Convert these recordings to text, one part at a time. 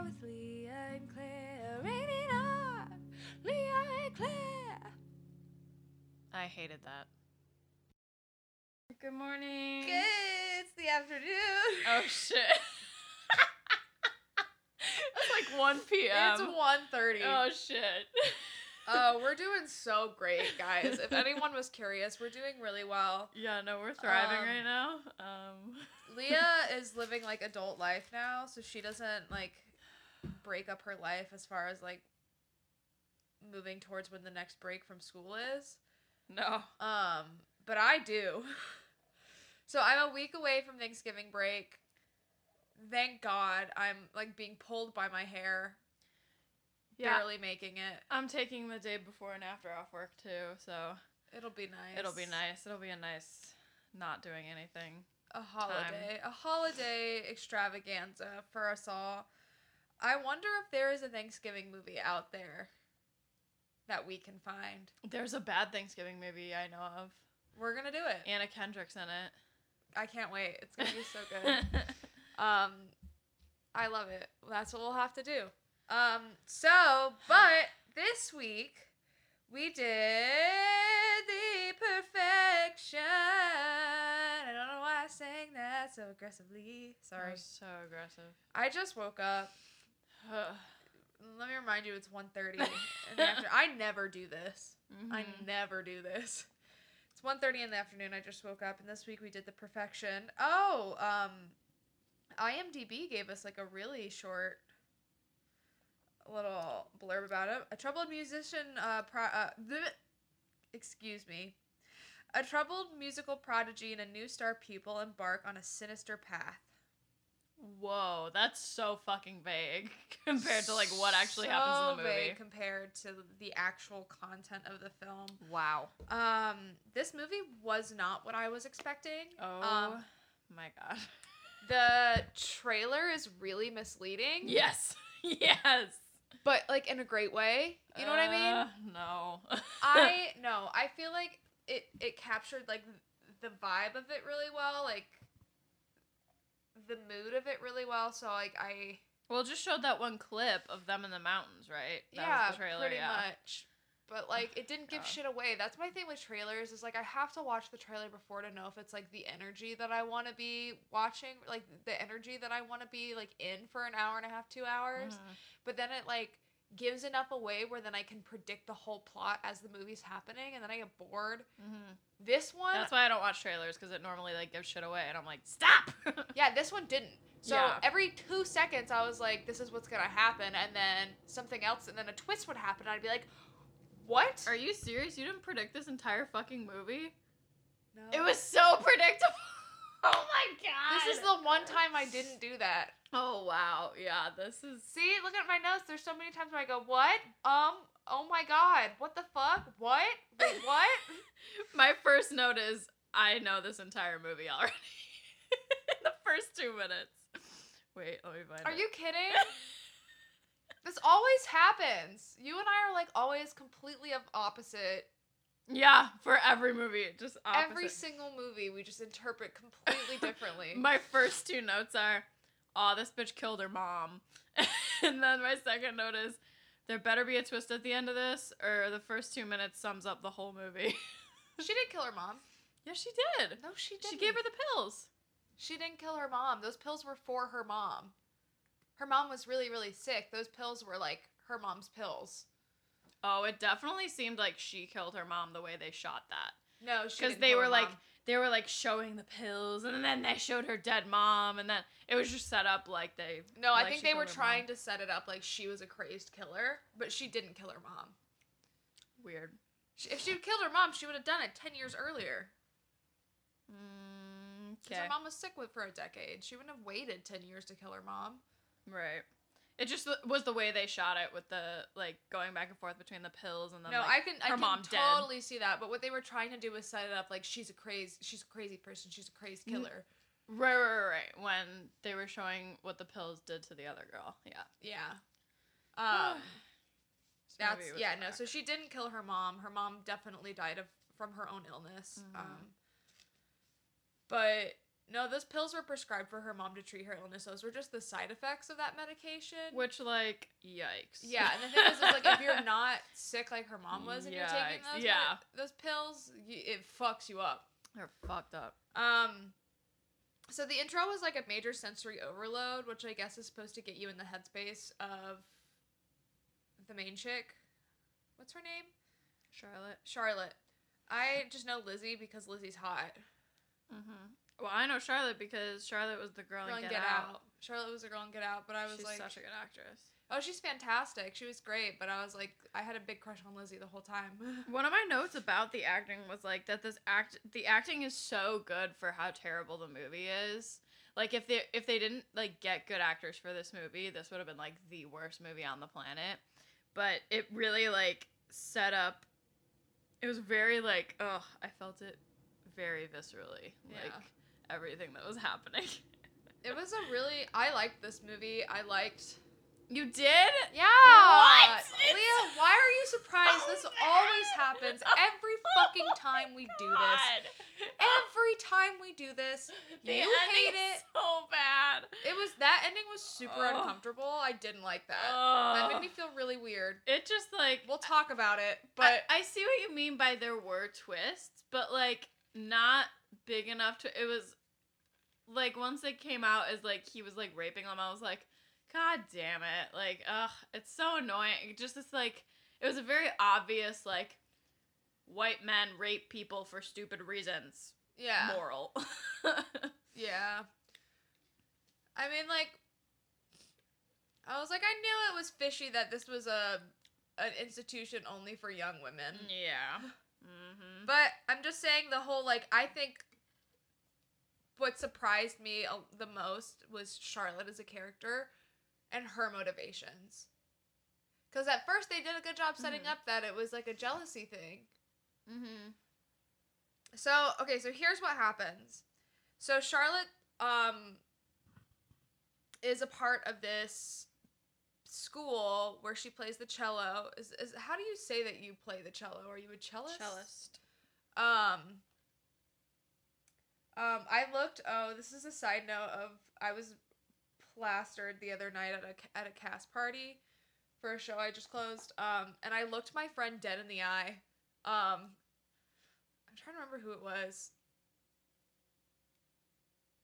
are with Leah and Claire. Raining on Leah and Claire. I hated that. Good morning. Good. It's the afternoon. Oh shit. it's like 1 p.m. It's 1.30. Oh shit. Oh, we're doing so great, guys. If anyone was curious, we're doing really well. yeah, no, we're thriving Um, right now. Um Leah is living like adult life now, so she doesn't like break up her life as far as like moving towards when the next break from school is. no. Um, but I do. So I'm a week away from Thanksgiving break. Thank God I'm like being pulled by my hair, Yeah. barely making it. I'm taking the day before and after off work too, so It'll be nice. it'll be nice. It'll be a nice not doing anything. A holiday, a holiday extravaganza for us all. I wonder if there is a Thanksgiving movie out there that we can find. There's a bad Thanksgiving movie I know of. We're gonna do it. Anna Kendrick's in it. I can't wait. It's gonna be so good. Um, I love it. That's what we'll have to do. Um, so, but this week we did the perfection. I don't know why I sang that so aggressively. Sorry. So aggressive. I just woke up. Let me remind you, it's 1.30 in the afternoon. I never do this. I Mhm. never do this. It's 1.30 in the afternoon. I just woke up, and this week we did the perfection. Oh, um, IMDb gave us like a really short little blurb about it. A troubled musician, uh, pro- uh bleh, excuse me. A troubled musical prodigy and a new star pupil embark on a sinister path. Whoa, that's so fucking vague compared to like what actually happens in the So movie. vague compared to the actual content of the film. Wow. Um, this movie was not what I was expecting. Oh Um, my god. the trailer is really misleading. Yes. yes. But like in a great way. You know what I mean? Uh, no. I no, I feel like it it captured like the vibe of it really well, like the mood of it really well. So like I well, just showed that one clip of them in the mountains, right? That yeah, was the trailer, pretty yeah. much. But like it didn't give God. shit away. That's my thing with trailers is like I have to watch the trailer before to know if it's like the energy that I want to be watching, like the energy that I want to be like in for an hour and a half, 2 hours. Mhm. But then it like gives enough away where then I can predict the whole plot as the movie's happening and then I get bored. Mhm. This one That's why I don't watch trailers because it normally like gives shit away, and I'm like, stop. Yeah, this one didn't. So Yeah. every two seconds, I was like, "This is what's gonna happen," and then something else, and then a twist would happen. And I'd be like, "What?" Are you serious? You didn't predict this entire fucking movie? no. It was so predictable. oh my god. This is the one time I didn't do that. Oh wow. Yeah, this is See, look at my notes. There's so many times where I go, "What?" Um. Oh my god. What the fuck? What? Wait, what? my first note is I know this entire movie already. In the first two minutes. Wait, let me find Are it. you kidding? this always happens. You and I are like always completely of opposite. Yeah, for every movie, just opposite. Every single movie, we just interpret completely differently. My first two notes are, "Aw, this bitch killed her mom," and then my second note is, "There better be a twist at the end of this, or the first two minutes sums up the whole movie." she didn't kill her mom. yeah, she did. No, she didn't. She gave her the pills. She didn't kill her mom. Those pills were for her mom. Her mom was really, really sick. Those pills were like her mom's pills. Oh, it definitely seemed like she killed her mom the way they shot that. No, she because they were like mom. They were like showing the pills and then they showed her dead mom and then it was just set up like they No, I think they were trying mom. to set it up like she was a crazed killer, but she didn't kill her mom. weird She, if she had killed her mom, she would have done it ten years earlier. mm, Because okay her mom was sick with for a decade. She wouldn't have waited ten years to kill her mom. right it just was the way they shot it with the like going back and forth between the pills and then no, like, I can I her can mom dead. totally see that. But what they were trying to do was set it up like she's a crazy she's a crazy person. She's a crazed Mm. killer. right, right right right when they were showing what the pills did to the other girl yeah Yeah. Um. That's yeah no. So she didn't kill her mom. Her mom definitely died of from her own illness. Mhm. Um. But No, those pills were prescribed for her mom to treat her illness. Those were just the side effects of that medication. Which like yikes. Yeah, and the thing is, is like if you're not sick like her mom was, and you're taking those yeah. those pills, y it fucks you up. They're fucked up. Um, so the intro was like a major sensory overload, which I guess is supposed to get you in the headspace of the main chick. What's her name? Charlotte. Charlotte. I just know Lizzie because Lizzie's hot. Mm-hmm. Well, I know Charlotte because Charlotte was the girl, Girl in in Get, Out. Charlotte was a girl in Get Out, but I was She's like, such a good actress. oh, she's fantastic. She was great, but I was like, I had a big crush on Lizzie the whole time. One of my notes about the acting was like that this act the acting is so good for how terrible the movie is. Like if they if they didn't like get good actors for this movie, this would have been like the worst movie on the planet. But it really like set up it was very like oh, I felt it very viscerally. Like Yeah. Everything that was happening. it was a really, I liked this movie. I liked. You did? Yeah. What? Leah, why are you surprised? this oh so always happens every oh fucking time we do this. Every time we do this, The you hate it. So bad. It was that ending was super Ugh. uncomfortable. I didn't like that. That made me feel really weird. It just like We'll talk about it, but but I, see what you mean by there were twists, but like not big enough to. It was like once it came out as like he was like raping them, I was like, God damn it! Like, ugh, it's so annoying. It Just this like it was a very obvious like white men rape people for stupid reasons yeah, moral. yeah. I mean, like, I was like, I knew it was fishy that this was a an institution only for young women. yeah. Mm-hmm. But I'm just saying the whole like I think what surprised me the most was Charlotte as a character and her motivations. Cuz at first they did a good job setting Mhm. up that it was like a jealousy thing. Mm-hmm. So, okay, so here's what happens. So Charlotte um is a part of this school where she plays the cello. Is, is how do you say that you play the cello? Are you a cellist? Cellist. Um. Um, I looked. Oh, this is a side note of I was plastered the other night at a at a cast party for a show I just closed. Um, and I looked my friend dead in the eye. Um, I'm trying to remember who it was.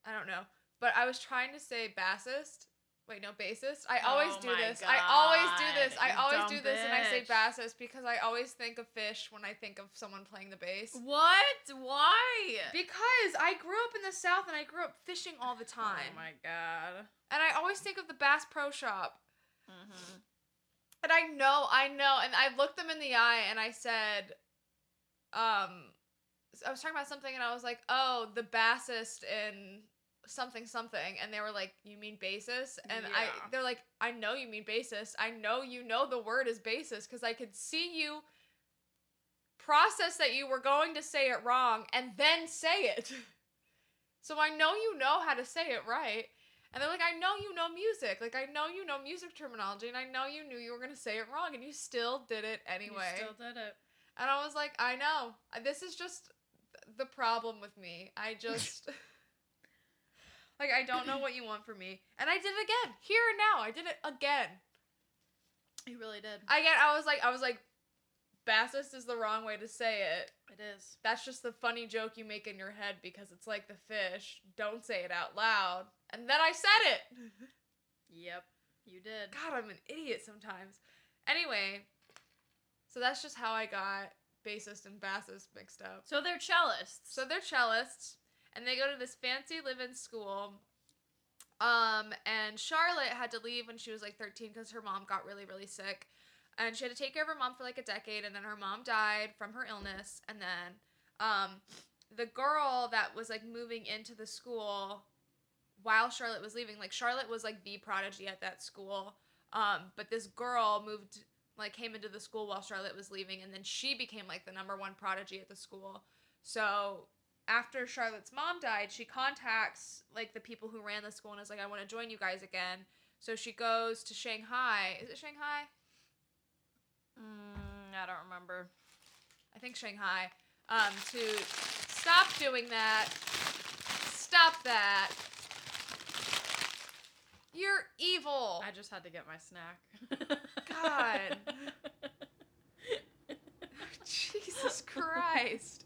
I don't know, but I was trying to say bassist. Wait, no, bassist. I always Oh do this. I always do this. I always dumb do this, and I say bassist because I always think of fish when I think of someone playing the bass. What? Why? Because I grew up in the South and I grew up fishing all the time. Oh my god. And I always think of the Bass Pro Shop. Mm-hmm. And I know, I know. And I looked them in the eye and I said, um, I was talking about something and I was like, oh, the bassist in something something. And they were like, you mean basis And I, they're like, I know you mean basis I know you know the word is basis because I could see you process that you were going to say it wrong and then say it. so I know you know how to say it right. And they're like, I know you know music. Like, I know you know music terminology, and I know you knew you were going to say it wrong, and you still did it anyway. You still did it. And I was like, I know. This is just the problem with me. I just. Like, I don't know what you want from me. And I did it again. Here and now. I did it again. You really did. I get I was like, I was like, bassist is the wrong way to say it. It is. That's just the funny joke you make in your head because it's like the fish. Don't say it out loud. And then I said it. Yep. You did. God, I'm an idiot sometimes. Anyway, so that's just how I got bassist and bassist mixed up. So they're cellists. So they're cellists, and they go to this fancy live-in school. Um, and Charlotte had to leave when she was like 13 because her mom got really, really sick, and she had to take care of her mom for like a decade. And then her mom died from her illness, and then, um, the girl that was like moving into the school while Charlotte was leaving, like Charlotte was like the prodigy at that school. Um, but this girl moved like came into the school while Charlotte was leaving, and then she became like the number one prodigy at the school. So after Charlotte's mom died, she contacts like the people who ran the school and is like, I want to join you guys again. So she goes to Shanghai. Is it Shanghai? Mm, I don't remember. I think Shanghai. Um, to stop doing that, Stop that. You're evil. I just had to get my snack. God. Jesus Christ.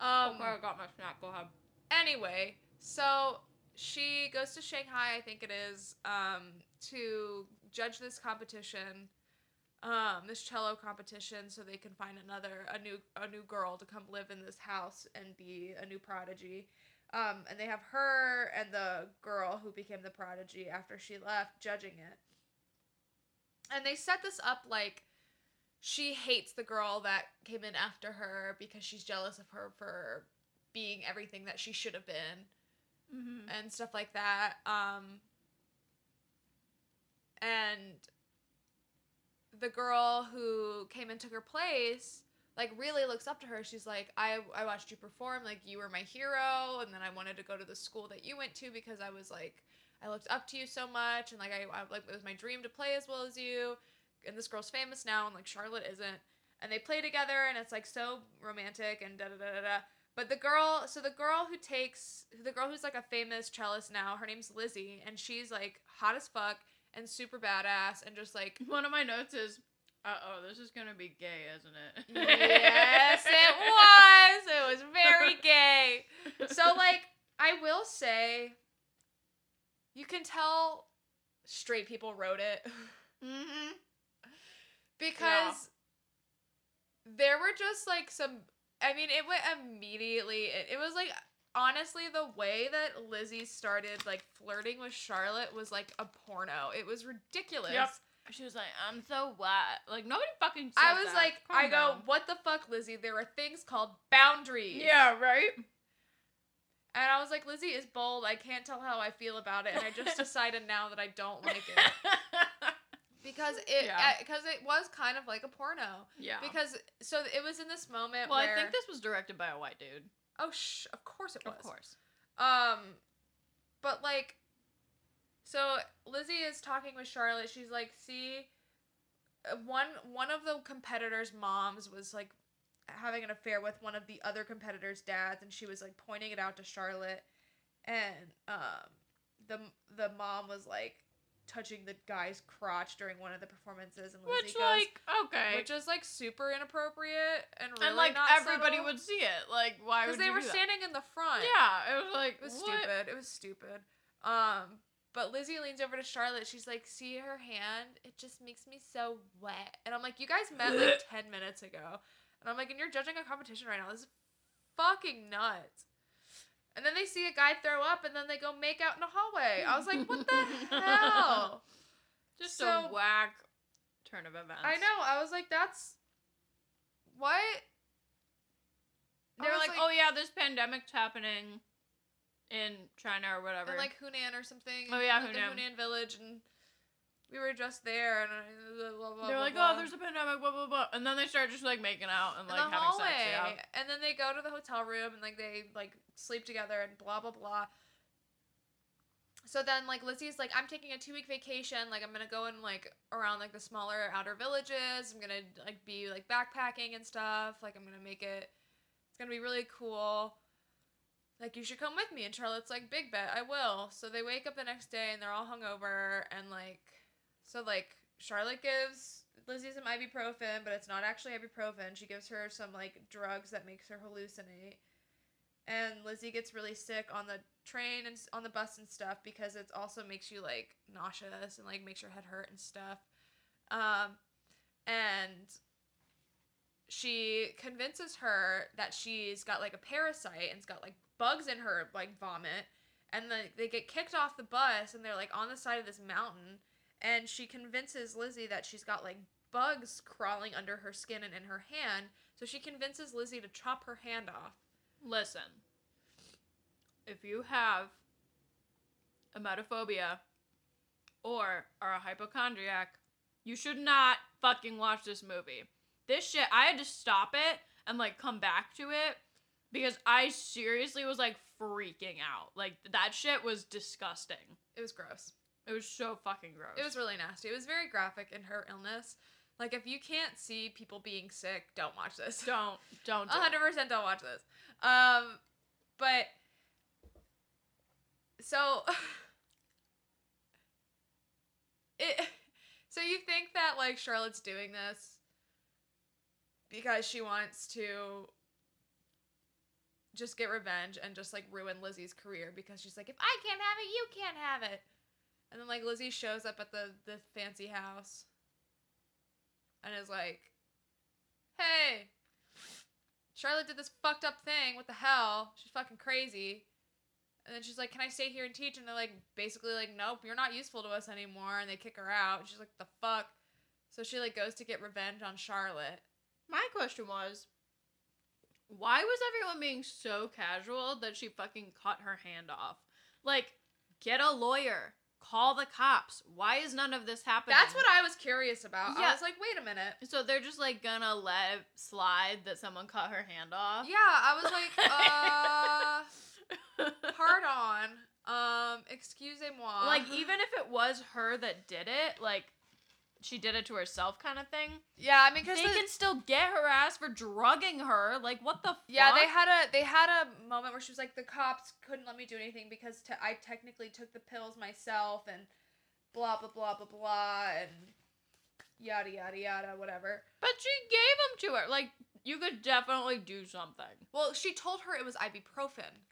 Um okay, I got my snack. Go ahead. anyway, so she goes to Shanghai, I think it is, um, to judge this competition, um, this cello competition, so they can find another a new a new girl to come live in this house and be a new prodigy. Um, and they have her and the girl who became the prodigy after she left judging it. And they set this up like she hates the girl that came in after her because she's jealous of her for being everything that she should have been Mm-hmm. and stuff like that. Um, and the girl who came and took her place, like, really looks up to her. She's like, I, I watched you perform, like, you were my hero, and then I wanted to go to the school that you went to because I was like, I looked up to you so much, and like, I, I like, it was my dream to play as well as you. And this girl's famous now, and like, Charlotte isn't. And they play together, and it's like so romantic and da da da da da. But the girl, so the girl who takes, the girl who's like a famous cellist now, her name's Lizzie, and she's like hot as fuck and super badass and just like, One of my notes is, uh oh, this is gonna be gay, isn't it? yes, it was. It was very gay. So like, I will say, you can tell straight people wrote it Mm-hmm. Because there were just like some. I mean, it went immediately. It, it was like honestly the way that Lizzie started like flirting with Charlotte was like a porno. It was ridiculous. Yep. She was like, I'm so wet. Like nobody fucking. I was that. like, I go, what the fuck, Lizzie? There are things called boundaries. Yeah, right. And I was like, Lizzie is bold. I can't tell how I feel about it, and I just decided now that I don't like it because it Yeah. because it was kind of like a porno. yeah. Because so it was in this moment well, where I think this was directed by a white dude. oh sh of course it was Of course. Um, but like, so Lizzie is talking with Charlotte. She's like, "See, uh, one one of the competitors' moms was like having an affair with one of the other competitors' dads, and she was like pointing it out to Charlotte, and um, the the mom was like." Touching the guy's crotch during one of the performances and Which goes like okay. which is like super inappropriate and really and like not everybody subtle. would see it. Like why because they you were do that? standing in the front Yeah, it was like it was what? stupid. It was stupid. Um, but Lizzie leans over to Charlotte. She's like, "See her hand? It just makes me so wet." And I'm like, "You guys met like ten minutes ago," and I'm like, "And you're judging a competition right now. This is fucking nuts." And then they see a guy throw up, and then they go make out in a hallway. I was like, "What the hell?" Just So- a whack turn of events. I know. I was like, "That's what." They were was like, "Oh yeah, this pandemic's happening in China or whatever." in like Hunan or something. Oh, yeah, like Hunan. Hunan village, and we were just there, and blah, blah, blah, They're blah, like. "Oh, there's a pandemic, blah blah blah," and then they start just like making out and like having hallway, sex. Yeah. and then they go to the hotel room and like they like sleep together and blah blah blah. So then like Lizzie's like, I'm taking a two week vacation. Like I'm gonna go and like around like the smaller outer villages. I'm gonna like be like backpacking and stuff. Like I'm gonna make it. It's gonna be really cool. Like you should come with me. And Charlotte's like, big bet, I will. So they wake up the next day and they're all hungover and like, so like Charlotte gives Lizzie some ibuprofen, but it's not actually ibuprofen. She gives her some like drugs that makes her hallucinate. And Lizzie gets really sick on the train and on the bus and stuff because it also makes you like nauseous and like makes your head hurt and stuff. Um, and she convinces her that she's got like a parasite and it's got like bugs in her like vomit. And then they get kicked off the bus and they're like on the side of this mountain. And she convinces Lizzie that she's got like bugs crawling under her skin and in her hand. So she convinces Lizzie to chop her hand off. Listen, if you have a emetophobia or are a hypochondriac, you should not fucking watch this movie. This shit, I had to stop it and like come back to it because I seriously was like freaking out. Like that shit was disgusting. It was gross. It was so fucking gross. It was really nasty. It was very graphic in her illness. Like if you can't see people being sick, don't watch this. don't don't do hundred percent don't watch this. Um, but so it so you think that like Charlotte's doing this because she wants to just get revenge and just like ruin Lizzie's career because she's like if I can't have it you can't have it. And then like Lizzie shows up at the the fancy house and is like hey Charlotte did this fucked up thing. What the hell? She's fucking crazy. And then she's like, "Can I stay here and teach?" And they're like, basically like, "Nope, you're not useful to us anymore." And they kick her out. She's like, "The fuck." So she like goes to get revenge on Charlotte. My question was, why was everyone being so casual that she fucking cut her hand off? Like, get a lawyer. Call the cops. Why is none of this happening? That's what I was curious about. Yeah. I was like, "Wait a minute." So they're just like gonna let it slide that someone cut her hand off? Yeah, I was like, "Uh, hard on." Um, excusez-moi. like even if it was her that did it, like she did it to herself kind of thing, yeah, I mean, because they can still get her ass for drugging her. Like what the fuck? Yeah, they had a they had a moment where she was like, the cops couldn't let me do anything because te- I technically took the pills myself and blah blah blah blah blah and yada yada yada whatever. But she gave them to her. Like you could definitely do something. Well, she told her it was ibuprofen.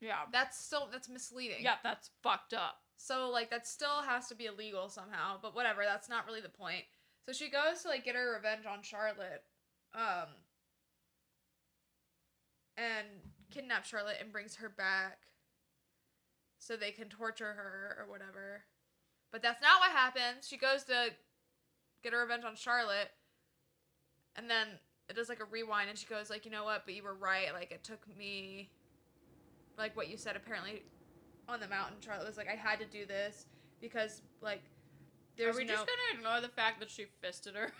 Yeah. That's still that's misleading. Yeah, that's fucked up. So like that still has to be illegal somehow, but whatever, that's not really the point. So she goes to like get her revenge on Charlotte. Um and kidnap Charlotte and brings her back so they can torture her or whatever. But that's not what happens. She goes to get her revenge on Charlotte and then it does like a rewind and she goes like, "You know what? But you were right. Like it took me like what you said apparently on the mountain Charlotte was like I had to do this because like there's Are we no just gonna ignore the fact that she fisted her?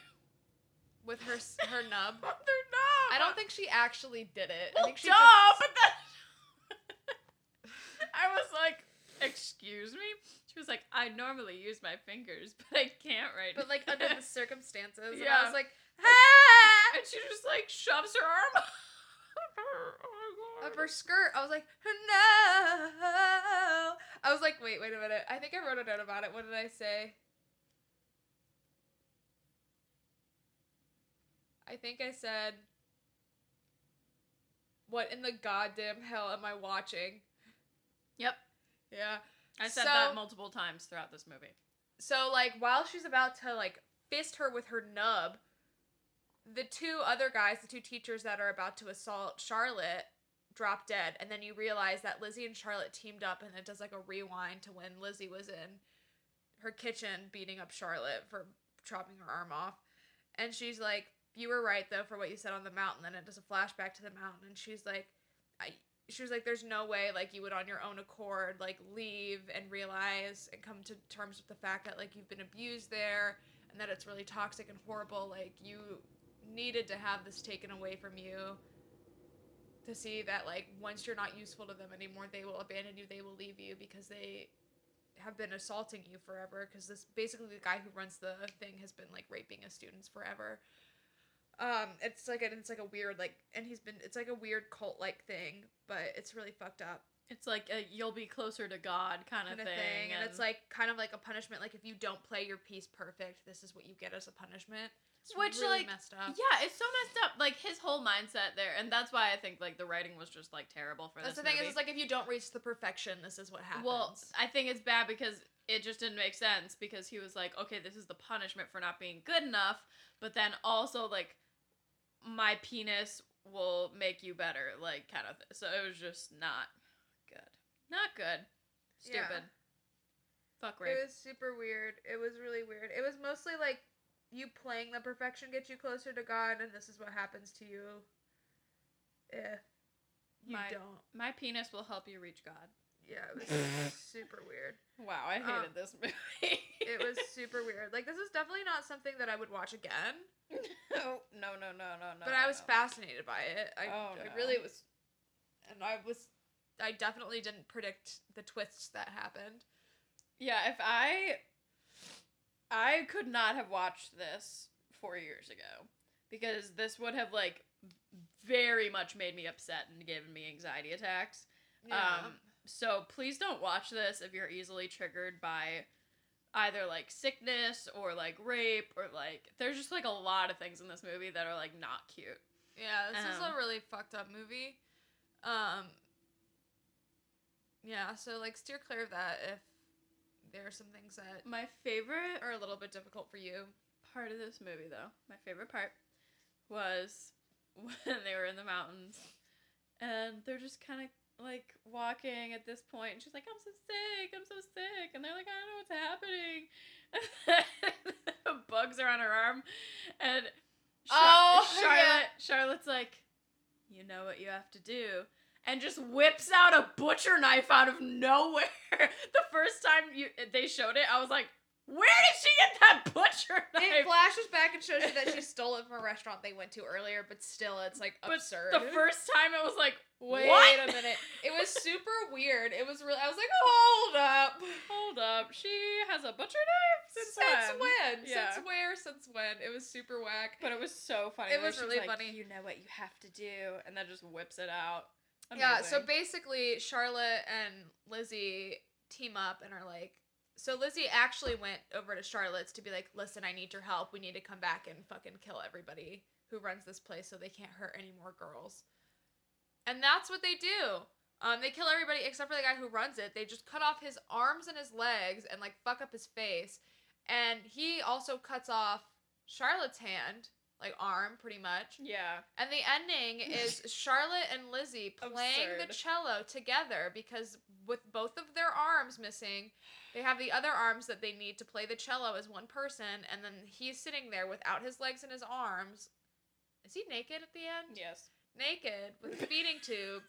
with her her nub. They're not. I don't think she actually did it. I Well, think she duh, just but then I was like, "Excuse me." She was like, "I normally use my fingers, but I can't right but like under the circumstances. And I Yeah. was like, ah! and she just like shoves her arm oh her skirt. I was like, no. I was like, wait, wait a minute. I think I wrote a note about it. What did I say? I think I said, what in the goddamn hell am I watching? Yep, Yeah. I said So- that multiple times throughout this movie. So like while she's about to like fist her with her nub, the two other guys, the two teachers that are about to assault Charlotte, drop dead, and then you realize that Lizzie and Charlotte teamed up, and it does like a rewind to when Lizzie was in her kitchen beating up Charlotte for chopping her arm off, and she's like, "You were right though for what you said on the mountain." Then it does a flashback to the mountain, and she's like, "I." She was like, "There's no way like you would on your own accord like leave and realize and come to terms with the fact that like you've been abused there and that it's really toxic and horrible. Like you needed to have this taken away from you to see that like once you're not useful to them anymore, they will abandon you. They will leave you because they have been assaulting you forever. Because this basically the guy who runs the thing has been like raping his students forever. Um, it's like a, it's like a weird like, and he's been it's like a weird cult like thing, but it's really fucked up It's like a you'll be closer to God kind of thing, of thing, and it's like kind of like a punishment. Like if you don't play your piece perfect, this is what you get as a punishment. It's Which, really like, messed up. yeah, it's so messed up. Like his whole mindset there, and that's why I think like the writing was just like terrible for this. That's this the thing movie. is, it's like if you don't reach the perfection, this is what happens. Well, I think it's bad because it just didn't make sense because he was like, okay, this is the punishment for not being good enough, but then also like my penis will make you better, like kind of. Th- so it was just not good. Not good. Yeah. Stupid. Fuck rape. it was super weird. It was really weird. It was mostly like you playing the perfection gets you closer to God, and this is what happens to you if you My- don't. my penis will help you reach God. Yeah, it was super weird. Wow, I hated hated this movie. It was super weird. Like this is definitely not something that I would watch again, no, no, no, no, no, no. but I was no. fascinated by it. I, Oh, I really was, and I was, I definitely didn't predict the twists that happened. Yeah, if I I could not have watched this 4 years ago because this would have like very much made me upset and given me anxiety attacks. Um so please don't watch this if you're easily triggered by either like sickness or like rape or like there's just like a lot of things in this movie that are like not cute. Yeah, this is Um, a really fucked up movie. Um Yeah, so like steer clear of that if there are some things that My favorite are a little bit difficult for you. part of this movie though, my favorite part was when they were in the mountains and they're just kind of like walking at this point and she's like i'm so sick i'm so sick and they're like i don't know what's happening bugs are on her arm and Char- Oh, charlotte yeah. charlotte's like you know what you have to do and just whips out a butcher knife out of nowhere the first time you they showed it i was like where did she get that butcher knife It flashes back and shows you that she stole it from a restaurant they went to earlier, but still it's like But absurd. The first time it was like, Wait what? a minute. It was super weird. It was really I was like, hold up. Hold up, she has a butcher knife since, Since when? Yeah. Since where? Since when? It was super whack. But it was so funny. It was really like, funny. You know what you have to do, and then just whips it out. Yeah, so basically Charlotte and Lizzie team up and are like so Lizzie actually went over to Charlotte's to be like, "Listen, I need your help. We need to come back and fucking kill everybody who runs this place so they can't hurt any more girls." And that's what they do. Um, they kill everybody except for the guy who runs it. They just cut off his arms and his legs and like fuck up his face. And he also cuts off Charlotte's hand, like arm, pretty much. yeah, And the ending is Charlotte and Lizzie playing the cello together because with both of their arms missing, they have the other arms that they need to play the cello as one person, and then he's sitting there without his legs and his arms. Is he naked at the end? yes, Naked with a feeding tube,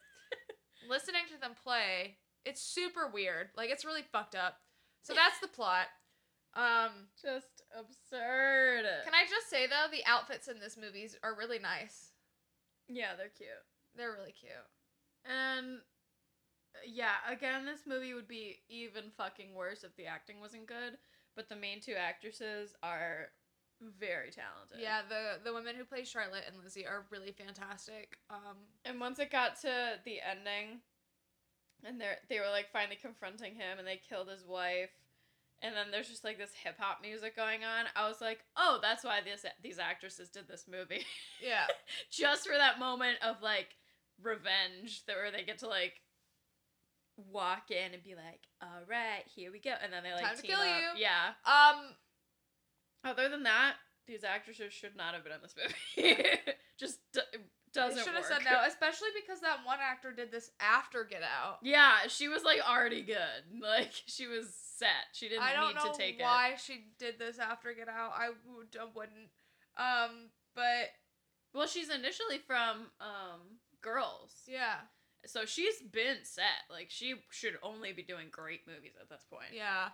listening to them play. It's super weird. Like it's really fucked up. So that's the plot. Um, just absurd. can I just say though, the outfits in this movies are really nice. Yeah, they're cute. They're really cute. And yeah, again, this movie would be even fucking worse if the acting wasn't good. But the main two actresses are very talented. Yeah, the the women who play Charlotte and Lizzie are really fantastic. Um, And once it got to the ending, and they they were like finally confronting him, and they killed his wife, and then there's just like this hip hop music going on. I was like, oh, that's why this these actresses did this movie, yeah, just for that moment of like revenge, that where they get to like walk in and be like, all right, here we go, and then they like Time to team kill up. you. Yeah. um, Other than that, these actresses should not have been in this movie. just d- doesn't should have said no, especially because that one actor did this after Get Out. Yeah, she was like already good. Like she was set. She didn't I don't need know to take why she did this after Get Out. I would, wouldn't. Um, but. Well, she's initially from um Girls. yeah, So she's been set. Like she should only be doing great movies at this point. yeah,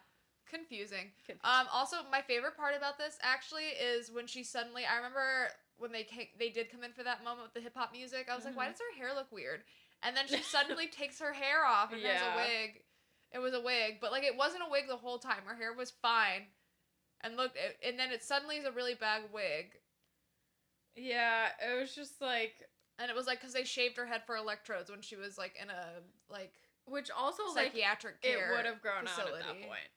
confusing. Confused. Um, also, my favorite part about this actually is when she suddenly. I remember when they came, they did come in for that moment with the hip hop music. I was like, why Mhm. does her hair look weird? And then she suddenly takes her hair off and there's a wig. It was a wig, but like it wasn't a wig the whole time. Her hair was fine, and looked, it, and then it suddenly is a really bad wig, yeah, it was just like and it was like because they shaved her head for electrodes when she was like in a like which also like psychiatric it care. would have grown out at that facility. point.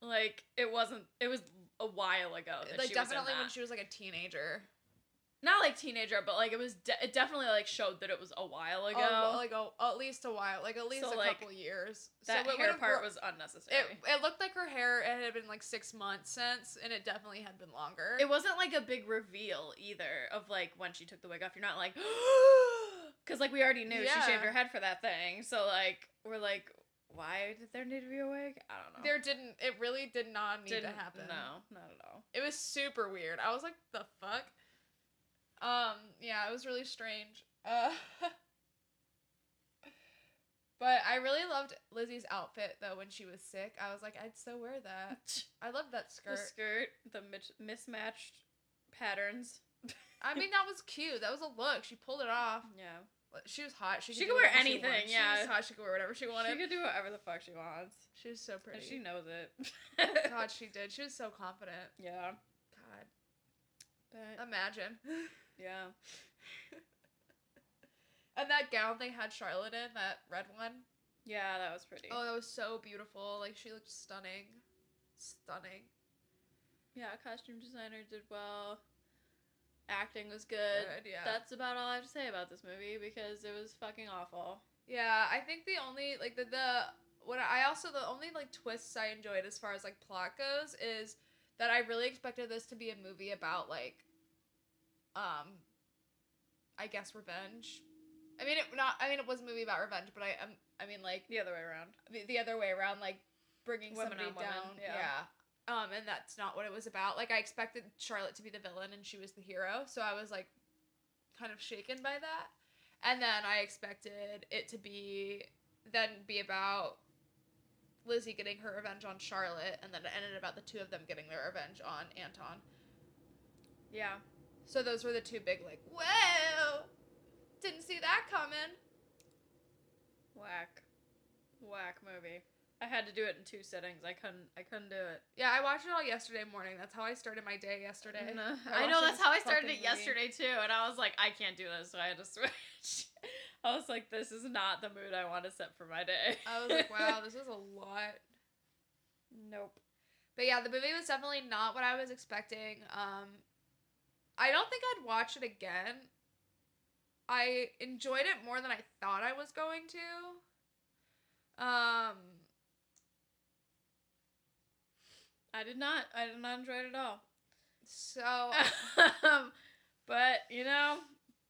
Like it wasn't it was a while ago that like was definitely when she was like a teenager. Not like teenager, but like it was de- it definitely like showed that it was a while ago. Oh, like a, at least a while, like at least So, a like, couple years. that so hair part was unnecessary. It, it looked like her hair it had been like six months since, and it definitely had been longer. It wasn't like a big reveal either of like when she took the wig off. You're not like, because like we already knew Yeah. she shaved her head for that thing. So like we're like, why did there need to be a wig? I don't know. there didn't. It really did not need didn't to happen. No, not at all. It was super weird. I was like, the fuck. Um. Yeah, it was really strange. Uh. But I really loved Lizzie's outfit though when she was sick. I was like, I'd so wear that. I love that skirt. the skirt. the mis- mismatched patterns. I mean, that was cute. That was a look. She pulled it off. Yeah, She was hot. She, She could, could wear whatever she anything, yeah. She was hot. She could wear whatever she wanted. she could do whatever the fuck she wants. She was so And pretty. she knows it. God, she did. She was so confident. yeah, God, but imagine. Yeah, and that gown they had Charlotte in, that red one, Yeah, that was pretty. Oh, that was so beautiful. Like she looked stunning, stunning. Yeah, costume designer did well. Acting was good. Good, yeah. That's about all I have to say about this movie because it was fucking awful. Yeah, I think the only like the the what I also the only like twists I enjoyed as far as like plot goes is that I really expected this to be a movie about like um I guess revenge. I mean it not I mean it was a movie about revenge, but I um I mean like The other way around. the, the other way around like bringing Women somebody on women, down. yeah. Um and that's not what it was about. Like I expected Charlotte to be the villain and she was the hero, so I was like kind of shaken by that. And then I expected it to be then be about Lizzie getting her revenge on Charlotte, and then it ended about the two of them getting their revenge on Anton. Yeah. So those were the two big like, whoa, didn't see that coming. Whack. Whack movie. I had to do it in two sittings. I couldn't I couldn't do it. Yeah, I watched it all yesterday morning. That's how I started my day yesterday. No. I I know that's how I started it movie. yesterday too, and I was like, I can't do this, so I had to switch. I was like, this is not the mood I want to set for my day. I was like, wow, this is a lot. Nope. But yeah, the movie was definitely not what I was expecting. Um, I don't think I'd watch it again. I enjoyed it more than I thought I was going to. Um, I did not. I did not enjoy it at all. so um, but you know,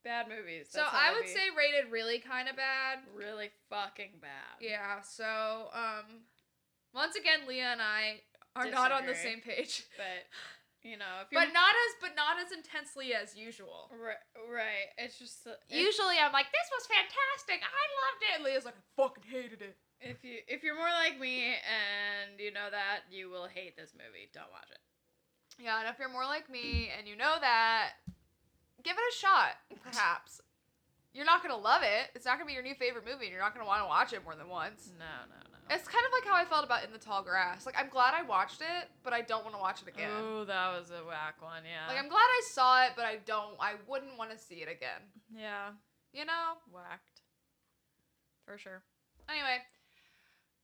bad movies. so I would be. say rated really kind of bad. really fucking bad. Yeah. So um, once again, Leah and I are not on the same page, But you know, but not as but not as intensely as usual. right, right, it's just if, Usually, I'm like, this was fantastic. I loved it. And Leah's like, I fucking hated it. if you if you're more like me and you know that, you will hate this movie. Don't watch it. Yeah, and if you're more like me and you know that, give it a shot, perhaps. You're not gonna love it. It's not gonna be your new favorite movie, and you're not gonna want to watch it more than once. No, no, no. It's kind of like how I felt about In the Tall Grass. Like, I'm glad I watched it, but I don't want to watch it again. Oh, that was a whack one. Yeah. Like, I'm glad I saw it, but I don't. I wouldn't want to see it again. yeah, You know. whacked. For sure. Anyway,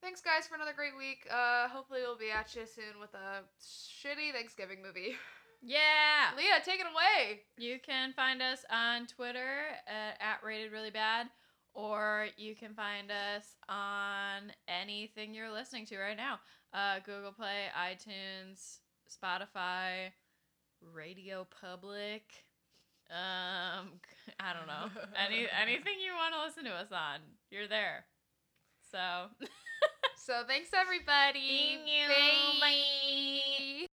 thanks guys for another great week. Uh, hopefully we'll be at you soon with a shitty Thanksgiving movie. Yeah. Leah, take it away. You can find us on Twitter at, at Rated Really Bad, or you can find us on anything you're listening to right now uh, Google Play, iTunes, Spotify, Radio Public. Um, I don't know. Any anything you want to listen to us on, you're there. So, So thanks everybody. Thank you. Bye.